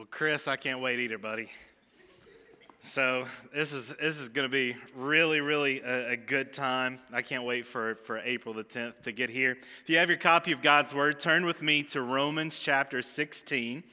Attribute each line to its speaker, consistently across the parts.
Speaker 1: Well, Chris, I can't wait either, buddy. So this is this is going to be really, really a, a, good time. I can't wait for, for April the 10th to get here. If you have your copy of God's Word, turn with me to Romans chapter 16.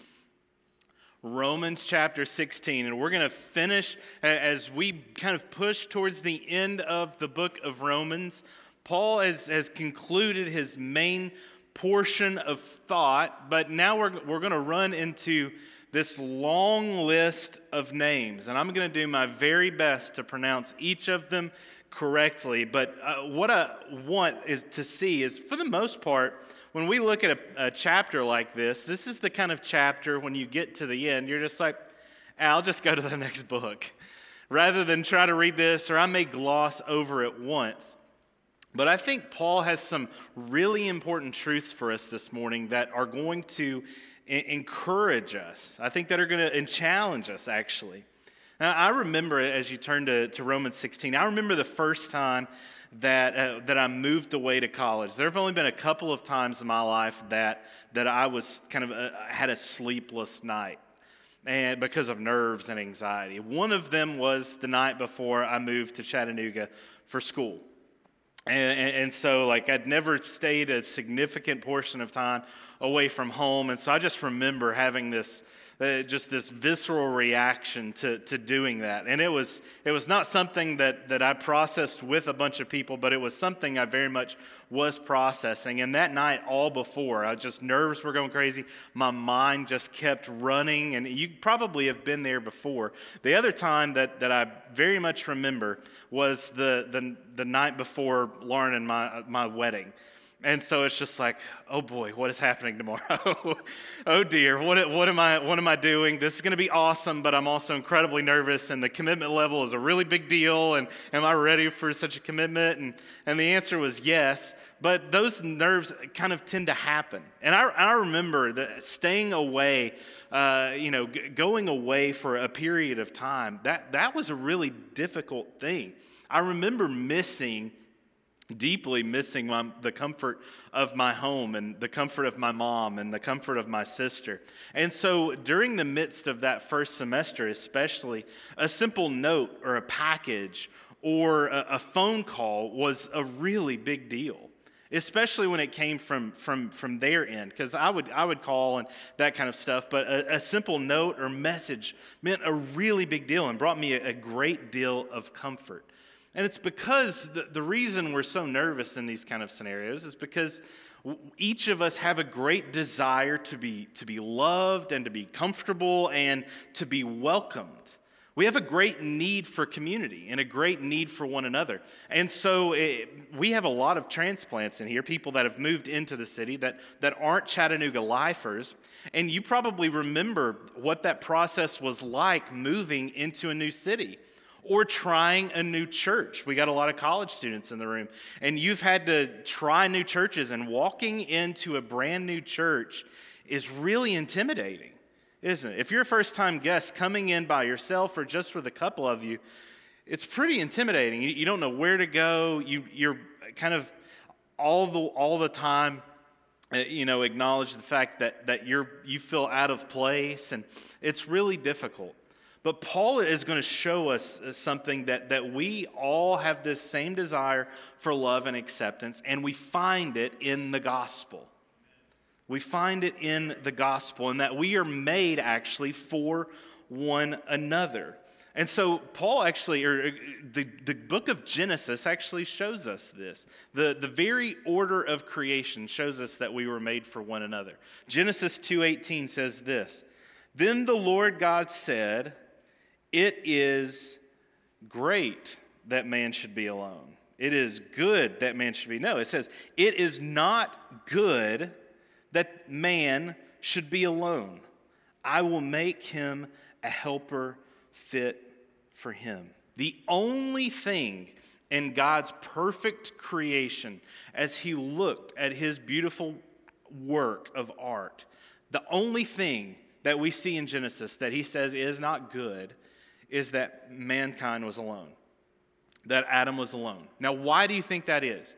Speaker 1: Romans chapter 16, and we're going to finish as we kind of push towards the end of the book of Romans. Paul has, has concluded his main portion of thought, but now we're, we're going to run into this long list of names, and I'm going to do my very best to pronounce each of them correctly. But uh, what I want is to see is, for the most part, when we look at a, a, chapter like this, this is the kind of chapter when you get to the end, you're just like, I'll just go to the next book, rather than try to read this, or I may gloss over it once. But I think Paul has some really important truths for us this morning that are going to encourage us. I think that are going to challenge us, actually. Now, I remember as you turn to, to Romans 16, I remember the first time that, uh, that I moved away to college. There have only been a couple of times in my life that, that I was kind of uh, had a sleepless night and because of nerves and anxiety. One of them was the night before I moved to Chattanooga for school. And, and, and, so, like, I'd never stayed a significant portion of time away from home. And so I just remember having this, uh, just this visceral reaction to, to doing that. And it was, it was not something that, that I processed with a bunch of people, but it was something I very much was processing. And that night, all before, I just, nerves were going crazy. My mind just kept running. And you probably have been there before. The other time that, that I very much remember was the, the, the night before Lauren and my, my wedding. And so it's just like, oh boy, what is happening tomorrow? oh dear, what, what, am I, what am I doing? This is going to be awesome, but I'm also incredibly nervous, and the commitment level is a really big deal. And am I ready for such a commitment? And, and the answer was yes, but those nerves kind of tend to happen. And I, I remember that staying away, uh, you know, g- going away for a period of time, that, that was a really difficult thing. I remember missing deeply missing my, the comfort of my home and the comfort of my mom and the comfort of my sister. And so, during the midst of that first semester, especially, a simple note or a package or a, a phone call was a really big deal. Especially when it came from, from, from their end, because I would, I would call and that kind of stuff, but a, a, simple note or message meant a really big deal and brought me a, a great deal of comfort. And it's because the, the reason we're so nervous in these kind of scenarios is because each of us have a great desire to be, to be loved and to be comfortable and to be welcomed. We have a great need for community and a great need for one another. And so it, eh, we have a lot of transplants in here, people that have moved into the city that, that aren't Chattanooga lifers. And you probably remember what that process was like moving into a new city or trying a new church. We got a lot of college students in the room, and you've had to try new churches, and walking into a brand new church is really intimidating, isn't it? If you're a first time guest coming in by yourself or just with a couple of you, it's pretty intimidating. You, you don't know where to go. You, you're kind of all the, all the time uh, you know acknowledge the fact that, that you're you feel out of place and it's really difficult but Paul is going to show us uh, something that, that we all have this same desire for love and acceptance, and we find it in the gospel. We find it in the gospel, and that we are made actually for one another. And so, Paul actually, or uh, the, the book of Genesis actually shows us this. The, the very order of creation shows us that we were made for one another. Genesis 2.18 says this, Then the Lord God said, it is great that man should be alone. It is good that man should be. No, it says, it is not good that man should be alone. I will make him a helper fit for him. The only thing in God's perfect creation, as he looked at his beautiful work of art, the only thing that we see in Genesis that he says is not good is that mankind was alone, that Adam was alone. Now, why do you think that is?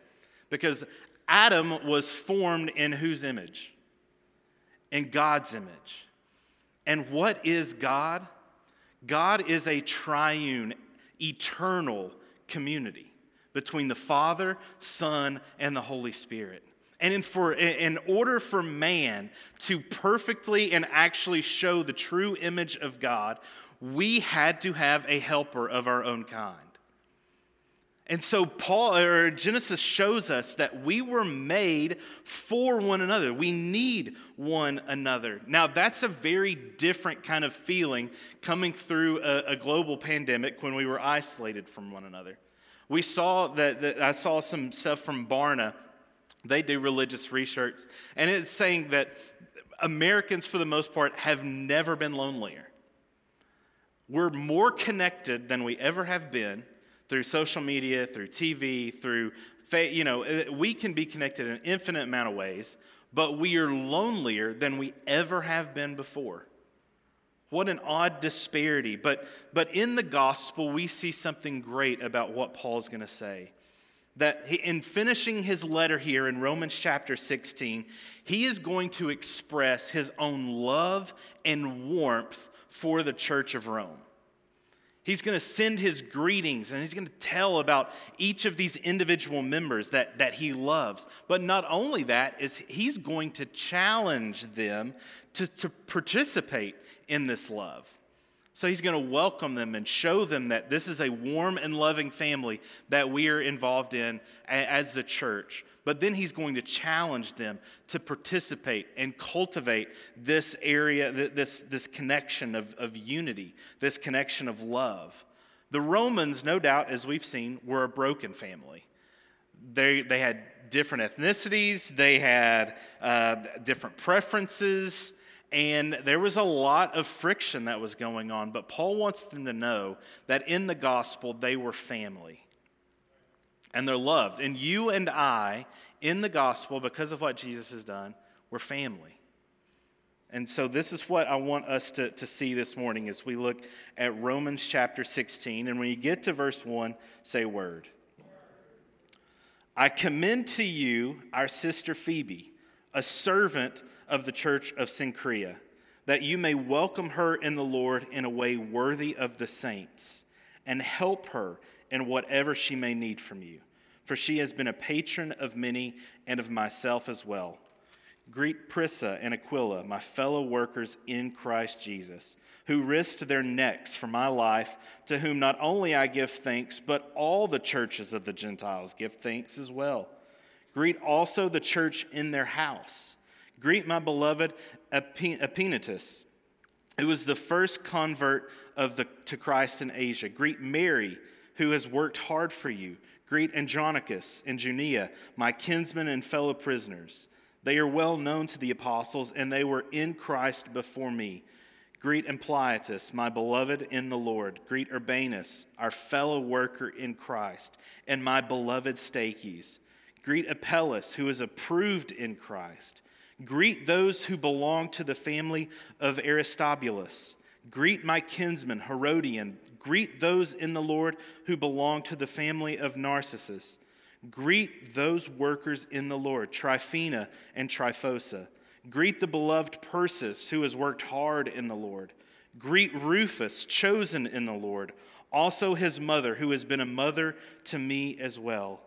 Speaker 1: Because Adam was formed in whose image? In God's image. And what is God? God is a triune, eternal community between the Father, Son, and the Holy Spirit. And in, for, in order for man to perfectly and actually show the true image of God, we had to have a helper of our own kind. And so Paul or Genesis shows us that we were made for one another. We need one another. Now that's a very different kind of feeling coming through a, a global pandemic when we were isolated from one another. We saw that, that I saw some stuff from Barna. They do religious research, and it's saying that Americans, for the most part, have never been lonelier. We're more connected than we ever have been through social media, through TV, through, you know, uh, we can be connected in an infinite amount of ways, but we are lonelier than we ever have been before. What an odd disparity. But, but in the gospel, we see something great about what Paul's going to say. That he, in finishing his letter here in Romans chapter 16, he is going to express his own love and warmth for the church of Rome. He's going to send his greetings and he's going to tell about each of these individual members that, that he loves. But not only that, is he's going to challenge them to, to participate in this love. So he's going to welcome them and show them that this is a warm and loving family that we are involved in as the church. But then he's going to challenge them to participate and cultivate this area, this, this connection of, of unity, this connection of love. The Romans, no doubt, as we've seen, were a broken family. They, they had different ethnicities, they had uh, different preferences, and there was a lot of friction that was going on. But Paul wants them to know that in the gospel, they were family and they're loved. And you and I, in the gospel, because of what Jesus has done, we're family. And so, this is what I want us to, to see this morning as we look at Romans chapter 16. And when you get to verse 1, say word. I commend to you our sister Phoebe, a servant of the church of Cenchrea, that you may welcome her in the Lord in a way worthy of the saints, and help her in whatever she may need from you. For she has been a patron of many and of myself as well. Greet Prisca and Aquila, my fellow workers in Christ Jesus, who risked their necks for my life, to whom not only I give thanks, but all the churches of the Gentiles give thanks as well. Greet also the church in their house. Greet my beloved Epaenetus, who was the first convert of the, to Christ in Asia. Greet Mary who has worked hard for you. Greet Andronicus and Junia, my kinsmen and fellow prisoners. They are well known to the apostles, and they were in Christ before me. Greet Ampliatus, my beloved in the Lord. Greet Urbanus, our fellow worker in Christ, and my beloved Stachys. Greet Apelles, who is approved in Christ. Greet those who belong to the family of Aristobulus. Greet my kinsman Herodion. Greet those in the Lord who belong to the family of Narcissus. Greet those workers in the Lord, Tryphena and Tryphosa. Greet the beloved Persis, who has worked hard in the Lord. Greet Rufus, chosen in the Lord, also his mother, who has been a mother to me as well.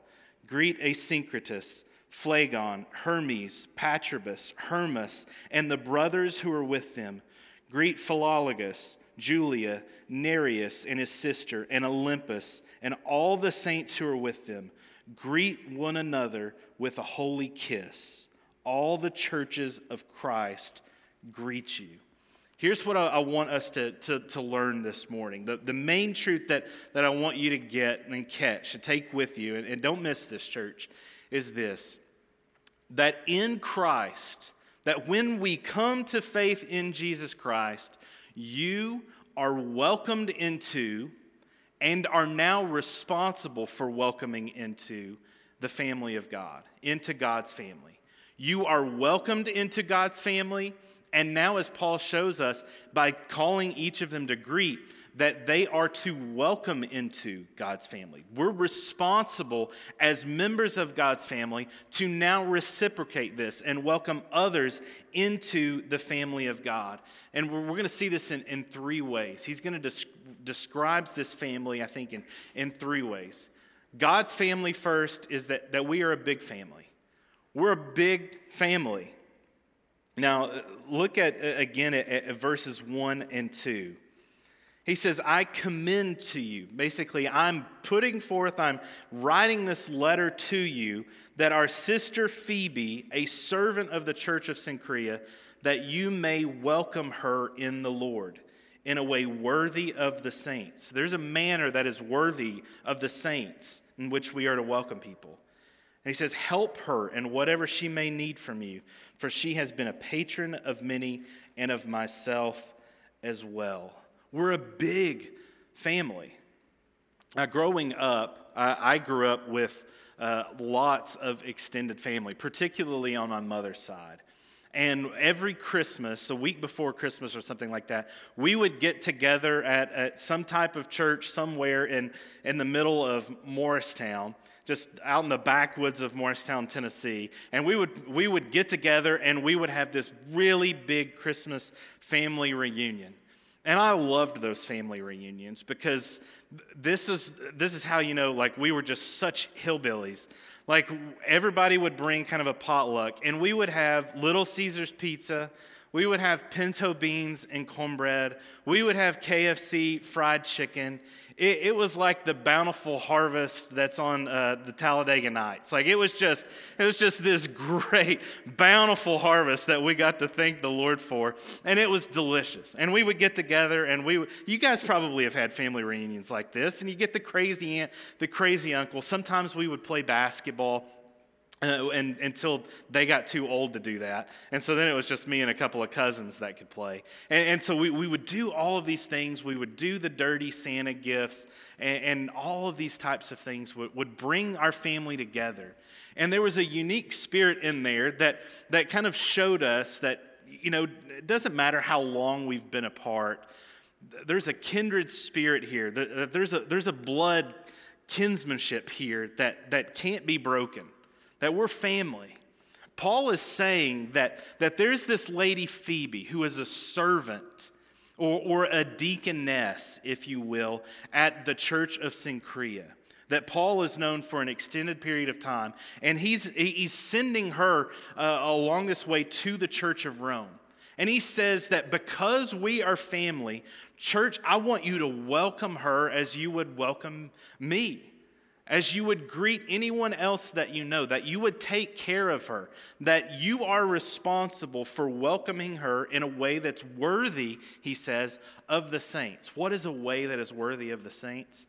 Speaker 1: Greet Asyncritus, Phlegon, Hermes, Patrobas, Hermas, and the brothers who are with them. Greet Philologus, Julia, Nereus and his sister, and Olympas, and all the saints who are with them. Greet one another with a holy kiss. All the churches of Christ greet you. Here's what I, I want us to, to, to, learn this morning. The, the main truth that, that I want you to get and catch, to take with you, and, and don't miss this, church, is this that in Christ, that when we come to faith in Jesus Christ, you are welcomed into and are now responsible for welcoming into the family of God, into God's family. You are welcomed into God's family, and now, as Paul shows us, by calling each of them to greet, that they are to welcome into God's family. We're responsible as members of God's family to now reciprocate this and welcome others into the family of God. And we're, we're going to see this in, in three ways. He's going to des- describes this family, I think, in, in three ways. God's family first is that, that we are a big family. We're a big family. Now, look at uh, again at, at verses 1 and 2. He says, I commend to you. Basically, I'm putting forth, I'm writing this letter to you that our sister Phoebe, a servant of the church of Cenchrea, that you may welcome her in the Lord in a way worthy of the saints. There's a manner that is worthy of the saints in which we are to welcome people. And he says, Help her in whatever she may need from you, for she has been a patron of many and of myself as well. We're a big family. Now, growing up, I, I grew up with uh, lots of extended family, particularly on my mother's side. And every Christmas, a week before Christmas or something like that, we would get together at, at some type of church somewhere in, in the middle of Morristown just out in the backwoods of Morristown, Tennessee. And we would, we would get together and we would have this really big Christmas family reunion. And I loved those family reunions because this is, this is how you know, like, we were just such hillbillies. Like, everybody would bring kind of a potluck, and we would have Little Caesars pizza. We would have pinto beans and cornbread. We would have KFC fried chicken. It, it was like the bountiful harvest that's on uh, the Talladega Nights. Like it was just, it was just this great, bountiful harvest that we got to thank the Lord for, and it was delicious. And we would get together, and we, you guys probably have had family reunions like this, and you get the crazy aunt, the crazy uncle. Sometimes we would play basketball uh, and, until they got too old to do that. And so then it was just me and a couple of cousins that could play. And, and so we, we would do all of these things. We would do the dirty Santa gifts, and, and all of these types of things would, would bring our family together. And there was a unique spirit in there that, that kind of showed us that, you know, it doesn't matter how long we've been apart, there's a kindred spirit here, there's a, there's a blood kinsmanship here that, that can't be broken that we're family. Paul is saying that, that there's this lady, Phoebe, who is a servant or, or a deaconess, if you will, at the church of Cenchrea. That Paul is known for an extended period of time, and he's, he's sending her uh, along this way to the church of Rome. And he says that because we are family, church, I want you to welcome her as you would welcome me as you would greet anyone else that you know, that you would take care of her, that you are responsible for welcoming her in a way that's worthy, he says, of the saints. What is a way that is worthy of the saints?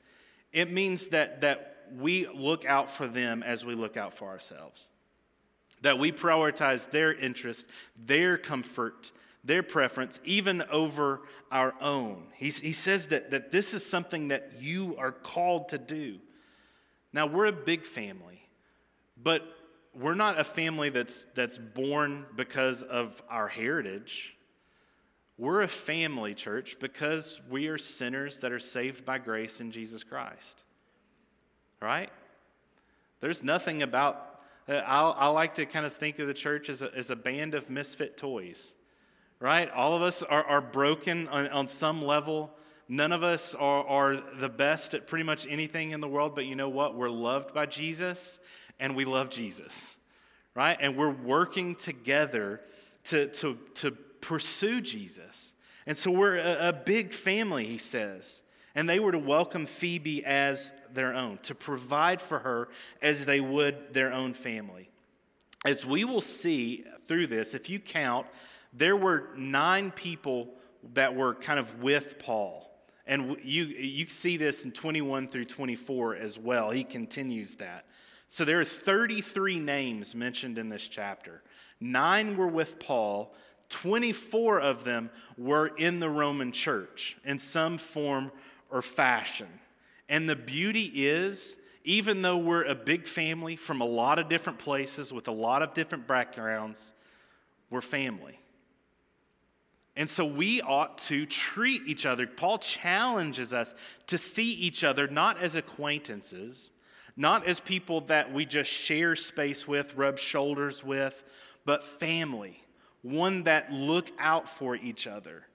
Speaker 1: It means that, that we look out for them as we look out for ourselves, that we prioritize their interest, their comfort, their preference, even over our own. he says that, that this is something that you are called to do. Now, we're a big family, but we're not a family that's, that's born because of our heritage. We're a family, church, because we are sinners that are saved by grace in Jesus Christ. Right? There's nothing about, uh, I like to kind of think of the church as a, as a band of misfit toys. Right? All of us are, are broken on, on some level None of us are, are the best at pretty much anything in the world, but you know what? We're loved by Jesus and we love Jesus, right? And we're working together to, to, to pursue Jesus. And so we're a, a big family, he says. And they were to welcome Phoebe as their own, to provide for her as they would their own family. As we will see through this, if you count, there were nine people that were kind of with Paul. And you, you see this in 21 through 24 as well. He continues that. So there are 33 names mentioned in this chapter. Nine were with Paul, 24 of them were in the Roman church in some form or fashion. And the beauty is, even though we're a big family from a lot of different places with a lot of different backgrounds, we're family. And so we ought to treat each other. Paul challenges us to see each other not as acquaintances, not as people that we just share space with, rub shoulders with, but family, one that look out for each other.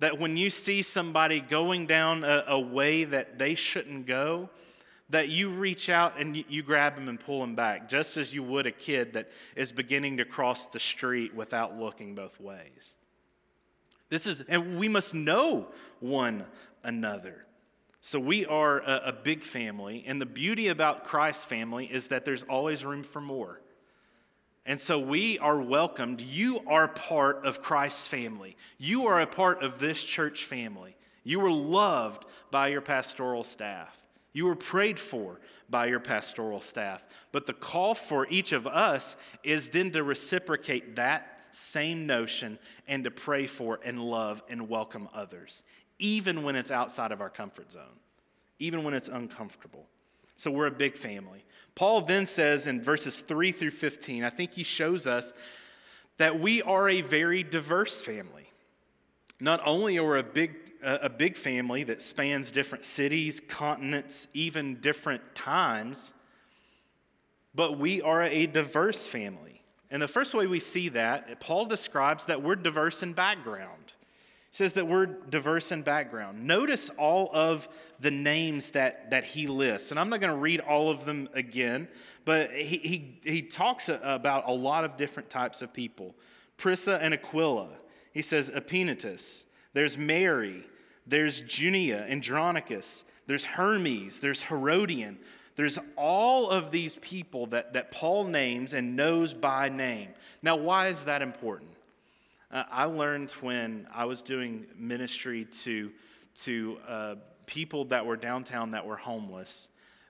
Speaker 1: That when you see somebody going down a, a way that they shouldn't go, that you reach out and you, you grab them and pull them back, just as you would a kid that is beginning to cross the street without looking both ways. This is, and we must know one another. So we are a, a, big family, and the beauty about Christ's family is that there's always room for more. And so we are welcomed. You are part of Christ's family. You are a part of this church family. You were loved by your pastoral staff. You were prayed for by your pastoral staff. But the call for each of us is then to reciprocate that same notion and to pray for and love and welcome others, even when it's outside of our comfort zone, even when it's uncomfortable. So we're a big family. Paul then says in verses 3 through 15, I think he shows us that we are a very diverse family. Not only are we a big, a big family that spans different cities, continents, even different times, but we are a diverse family. And the first way we see that, Paul describes that we're diverse in background. He says that we're diverse in background. Notice all of the names that, that he lists. And I'm not going to read all of them again, but he, he, he talks about a lot of different types of people. Prisca and Aquila. He says Epaenetus. There's Mary. There's Junia, Andronicus. There's Hermes. There's Herodion. There's all of these people that, that Paul names and knows by name. Now, why is that important? Uh, I learned when I was doing ministry to, to uh, people that were downtown that were homeless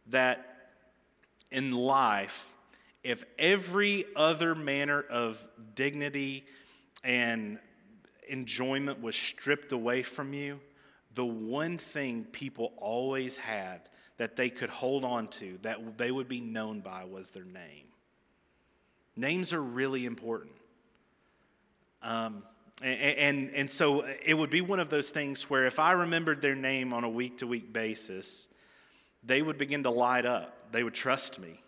Speaker 1: that in life, if every other manner of dignity and enjoyment was stripped away from you, the one thing people always had that they could hold on to, that they would be known by, was their name. Names are really important. Um, and, and, and so it would be one of those things where if I remembered their name on a week to week basis, they would begin to light up. They would trust me.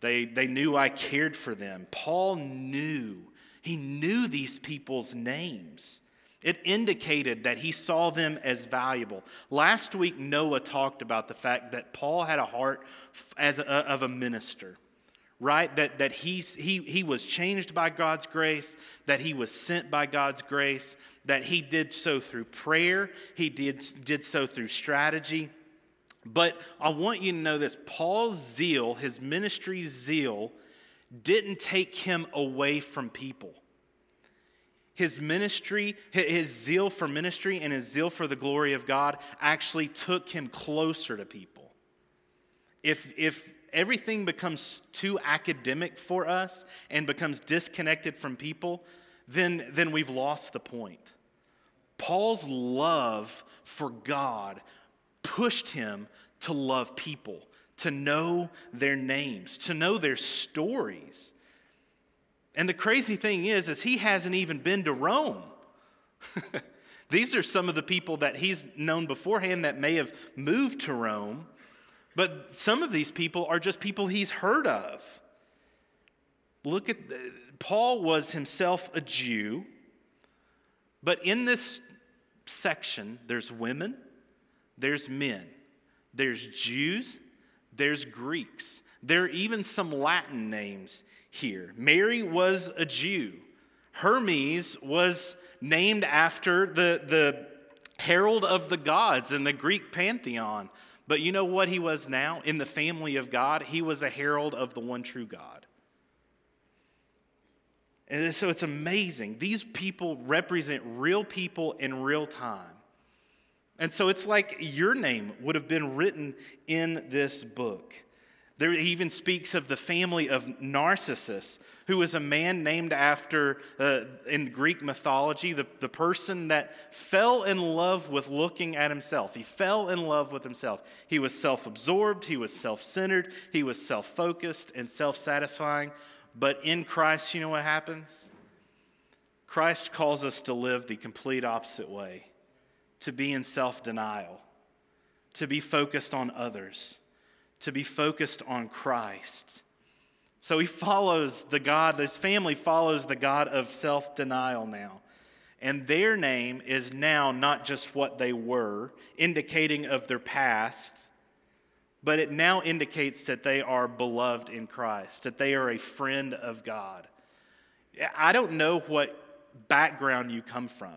Speaker 1: They, they knew I cared for them. Paul knew, he knew these people's names. It indicated that he saw them as valuable. Last week, Noah talked about the fact that Paul had a heart as a, of a minister, right? That, that he's, he, he was changed by God's grace, that he was sent by God's grace, that he did so through prayer, he did, did so through strategy. But I want you to know this Paul's zeal, his ministry zeal, didn't take him away from people his ministry, his zeal for ministry, and his zeal for the glory of God actually took him closer to people. If, if everything becomes too academic for us and becomes disconnected from people, then, then we've lost the point. Paul's love for God pushed him to love people, to know their names, to know their stories. And the crazy thing is, is he hasn't even been to Rome. These are some of the people that he's known beforehand that may have moved to Rome, but some of these people are just people he's heard of. Look at the, Paul was himself a Jew, but in this section, there's women, there's men, there's Jews, there's Greeks. There are even some Latin names here. Mary was a Jew. Hermes was named after the, the herald of the gods in the Greek pantheon. But you know what he was now? In the family of God, he was a herald of the one true God. And so it's amazing. These people represent real people in real time. And so it's like your name would have been written in this book. There, he even speaks of the family of Narcissus, who was a man named after, uh, in Greek mythology, the, the person that fell in love with looking at himself. He fell in love with himself. He was self absorbed, he was self centered, he was self focused and self satisfying. But in Christ, you know what happens? Christ calls us to live the complete opposite way, to be in self denial, to be focused on others, to be focused on Christ. So he follows the God, his family follows the God of self denial now. And their name is now not just what they were, indicating of their past, but it now indicates that they are beloved in Christ, that they are a friend of God. I don't know what background you come from.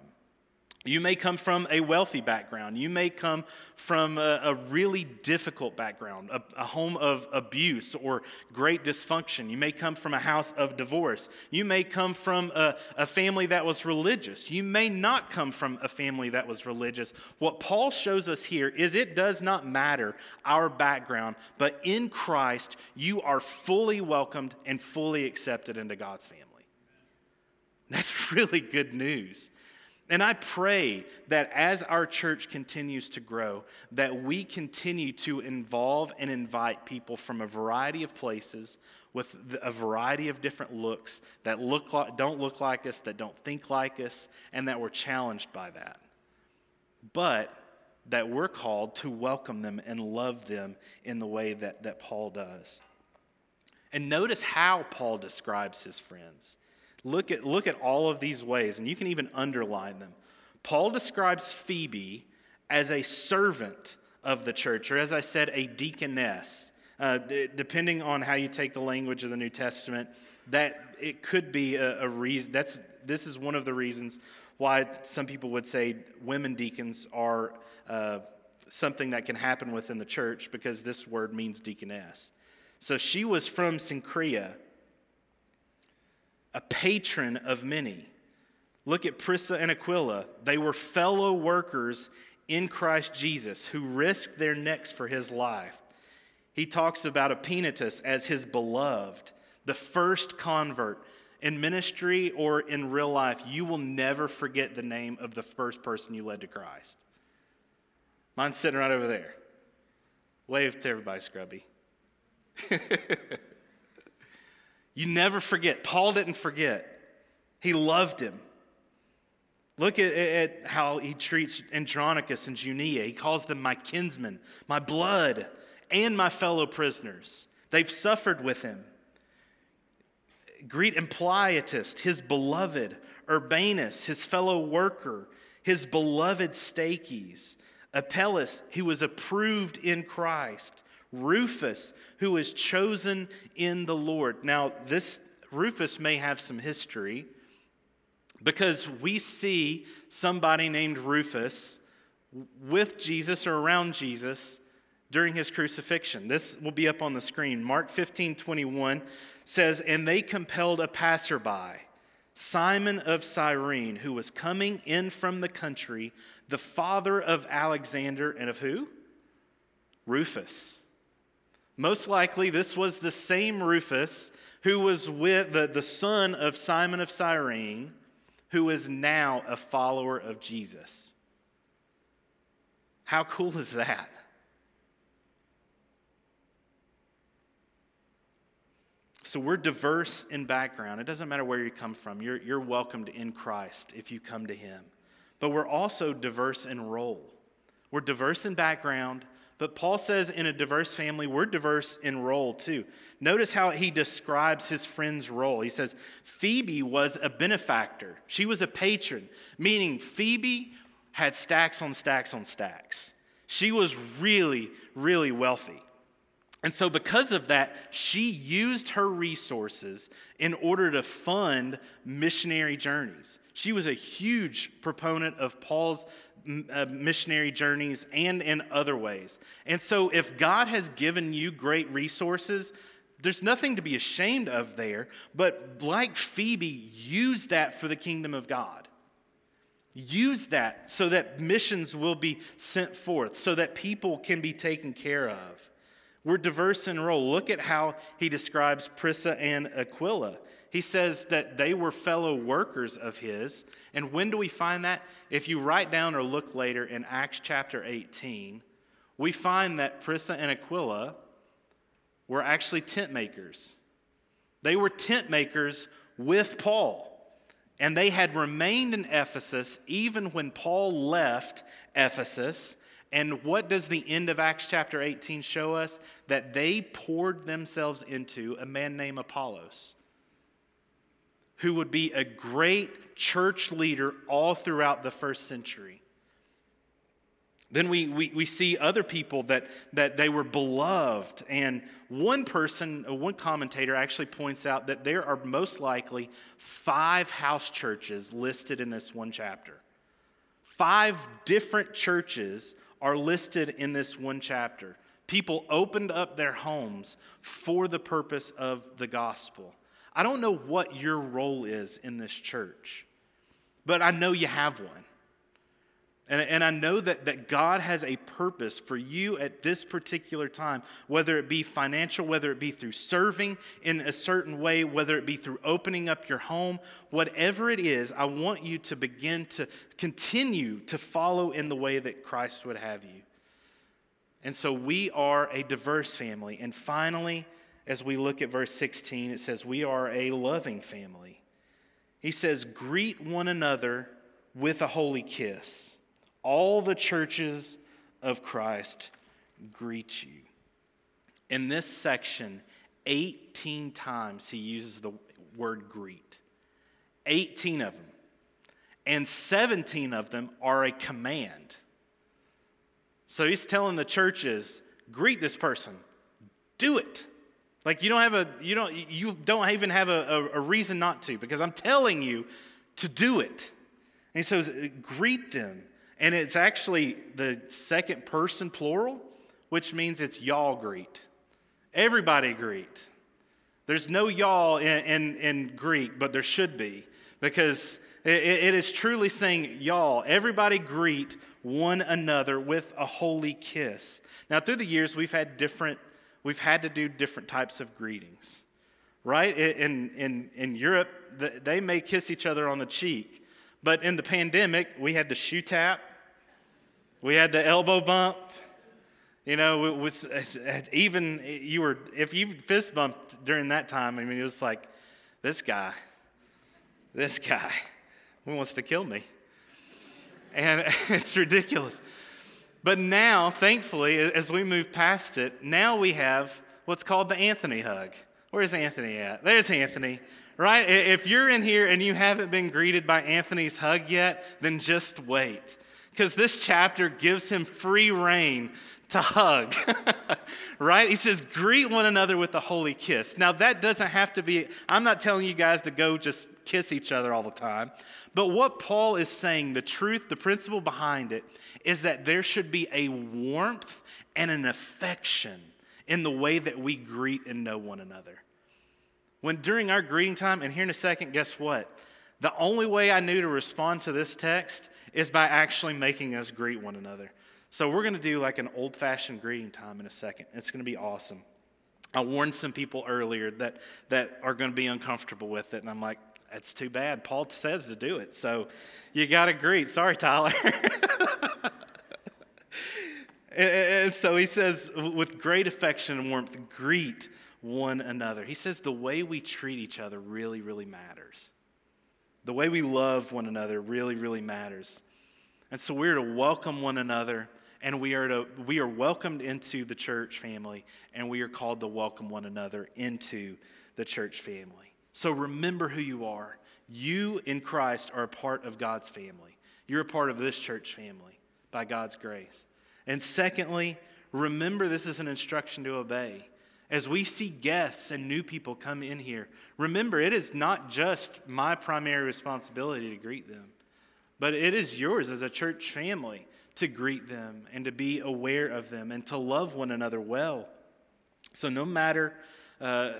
Speaker 1: You may come from a wealthy background. You may come from a, a really difficult background, a, a, home of abuse or great dysfunction. You may come from a house of divorce. You may come from a, a family that was religious. You may not come from a family that was religious. What Paul shows us here is it does not matter our background, but in Christ, you are fully welcomed and fully accepted into God's family. That's really good news. And I pray that as our church continues to grow, that we continue to involve and invite people from a variety of places with a variety of different looks that look like, don't look like us, that don't think like us, and that we're challenged by that. But that we're called to welcome them and love them in the way that, that Paul does. And notice how Paul describes his friends. Look at, look at all of these ways, and you can even underline them. Paul describes Phoebe as a servant of the church, or as I said, a deaconess. Uh, d- depending on how you take the language of the New Testament, that it could be a, a reason. That's this is one of the reasons why some people would say women deacons are uh, something that can happen within the church because this word means deaconess. So she was from Cenchrea, a patron of many. Look at Prisca and Aquila. They were fellow workers in Christ Jesus who risked their necks for his life. He talks about Epaenetus as his beloved, the first convert. In ministry or in real life, you will never forget the name of the first person you led to Christ. Mine's sitting right over there. Wave to everybody, Scrubby. You never forget. Paul didn't forget, he loved him. Look at, at, how he treats Andronicus and Junia. He calls them my kinsmen, my blood, and my fellow prisoners. They've suffered with him. Greet Ampliatus, his beloved, Urbanus, his fellow worker, his beloved Stachys, Apelles, who was approved in Christ, Rufus, who was chosen in the Lord. Now, this Rufus may have some history because we see somebody named Rufus with Jesus or around Jesus during his crucifixion. This will be up on the screen. Mark 15 21 says, And they compelled a passerby, Simon of Cyrene, who was coming in from the country, the father of Alexander and of who? Rufus. Most likely, this was the same Rufus who was with the, the son of Simon of Cyrene, who is now a follower of Jesus. How cool is that? So we're diverse in background. It doesn't matter where you come from, you're, you're welcomed in Christ if you come to Him. But we're also diverse in role. We're diverse in background, but Paul says in a diverse family, we're diverse in role too. Notice how he describes his friend's role. He says, Phoebe was a benefactor, she was a patron, meaning Phoebe had stacks on stacks on stacks. She was really, really wealthy. And so, because of that, she used her resources in order to fund missionary journeys. She was a huge proponent of Paul's Uh, missionary journeys and in other ways. And so, if God has given you great resources, there's nothing to be ashamed of there, but like Phoebe, use that for the kingdom of God. Use that so that missions will be sent forth, so that people can be taken care of. We're diverse in role. Look at how he describes Prisca and Aquila. He says that they were fellow workers of his. And when do we find that? If you write down or look later in Acts chapter 18, we find that Prisca and Aquila were actually tent makers. They were tent makers with Paul. and they had remained in Ephesus even when Paul left Ephesus. And what does the end of Acts chapter 18 show us? That they poured themselves into a man named Apollos, who would be a great church leader all throughout the first century. Then we, we, we see other people that, that they were beloved. And one person, uh, one commentator actually points out that there are most likely five house churches listed in this one chapter. Five different churches are listed in this one chapter. People opened up their homes for the purpose of the gospel. I don't know what your role is in this church, but I know you have one. And, and I know that, that God has a purpose for you at this particular time, whether it be financial, whether it be through serving in a certain way, whether it be through opening up your home, whatever it is, I want you to begin to continue to follow in the way that Christ would have you. And so we are a diverse family. And finally, as we look at verse 16, it says, We are a loving family. He says, Greet one another with a holy kiss. All the churches of Christ greet you. In this section, 18 times he uses the word greet. 18 of them. And 17 of them are a command. So he's telling the churches, greet this person. Do it. Like you don't have a you don't you don't even have a, a, a reason not to, because I'm telling you to do it. And he says, greet them. And it's actually the second person plural, which means it's y'all greet. Everybody greet. There's no y'all in, in, in Greek, but there should be, because it, it is truly saying y'all. Everybody greet one another with a holy kiss. Now, through the years, we've had different, we've had to do different types of greetings, right? In, in, in Europe, they may kiss each other on the cheek, but in the pandemic, we had the shoe tap, we had the elbow bump. You know, it was even you were if you fist bumped during that time. I mean, it was like this guy, this guy, who wants to kill me, and it's ridiculous. But now, thankfully, as we move past it, now we have what's called the Anthony hug. Where's Anthony at? There's Anthony right? If you're in here and you haven't been greeted by Anthony's hug yet, then just wait because this chapter gives him free reign to hug, right? He says, greet one another with a holy kiss. Now, that doesn't have to be, I'm not telling you guys to go just kiss each other all the time. But what Paul is saying, the truth, the principle behind it, is that there should be a warmth and an affection in the way that we greet and know one another. When during our greeting time, and here in a second, guess what? The only way I knew to respond to this text is by actually making us greet one another. So we're going to do like an old fashioned greeting time in a second. It's going to be awesome. I warned some people earlier that, that are going to be uncomfortable with it, and I'm like, it's too bad. Paul says to do it, so you got to greet. Sorry, Tyler. and so he says, with great affection and warmth, greet one another. He says the way we treat each other really, really matters. The way we love one another really, really matters. And so we're to welcome one another, and we are, to, we are welcomed into the church family, and we are called to welcome one another into the church family. So remember who you are. You in Christ are a part of God's family. You're a part of this church family by God's grace. And secondly, remember this is an instruction to obey. As we see guests and new people come in here, remember it is not just my primary responsibility to greet them, but it is yours as a church family to greet them and to be aware of them and to love one another well. So, no matter uh,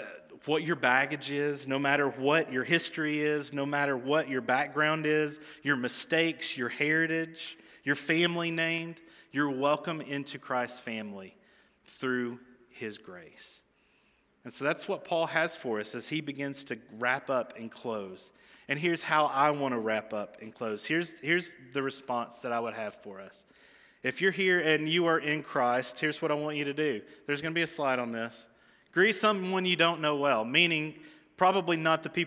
Speaker 1: what your baggage is, no matter what your history is, no matter what your background is, your mistakes, your heritage, your family named, you're welcome into Christ's family through his grace. And so that's what Paul has for us as he begins to wrap up and close. And here's how I want to wrap up and close. Here's, here's the response that I would have for us. If you're here and you are in Christ, here's what I want you to do. There's going to be a slide on this. Greet someone you don't know well, meaning probably not the people